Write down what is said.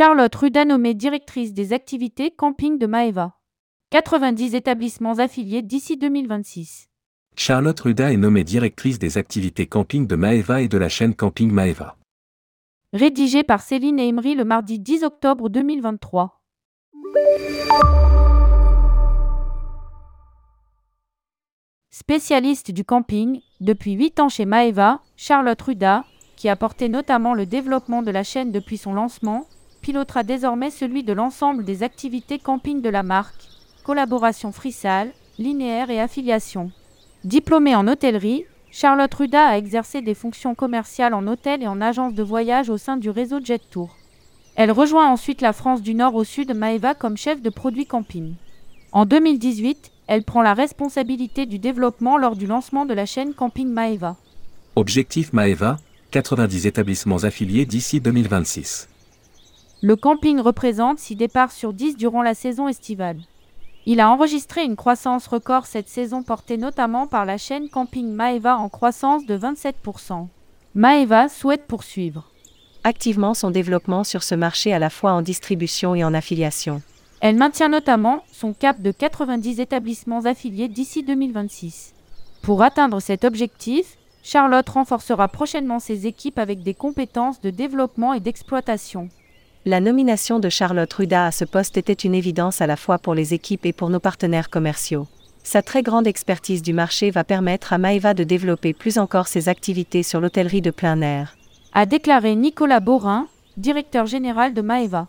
Charlotte Ruda nommée directrice des activités camping de Maeva. 90 établissements affiliés d'ici 2026. Charlotte Ruda est nommée directrice des activités camping de Maeva et de la chaîne Camping Maeva. Rédigé par Céline Emery le mardi 10 octobre 2023. Spécialiste du camping, depuis 8 ans chez Maeva, Charlotte Ruda, qui a porté notamment le développement de la chaîne depuis son lancement, pilotera désormais celui de l'ensemble des activités camping de la marque, collaboration frissale, linéaire et affiliation. Diplômée en hôtellerie, Charlotte Ruda a exercé des fonctions commerciales en hôtel et en agence de voyage au sein du réseau Jet Tour. Elle rejoint ensuite la France du Nord au Sud Maeva comme chef de produit camping. En 2018, elle prend la responsabilité du développement lors du lancement de la chaîne Camping Maeva. Objectif Maeva, 90 établissements affiliés d'ici 2026. Le camping représente 6 départs sur 10 durant la saison estivale. Il a enregistré une croissance record cette saison portée notamment par la chaîne Camping Maeva en croissance de 27%. Maeva souhaite poursuivre activement son développement sur ce marché à la fois en distribution et en affiliation. Elle maintient notamment son cap de 90 établissements affiliés d'ici 2026. Pour atteindre cet objectif, Charlotte renforcera prochainement ses équipes avec des compétences de développement et d'exploitation. La nomination de Charlotte Ruda à ce poste était une évidence à la fois pour les équipes et pour nos partenaires commerciaux. Sa très grande expertise du marché va permettre à Maeva de développer plus encore ses activités sur l'hôtellerie de plein air. A déclaré Nicolas Borin, directeur général de Maeva.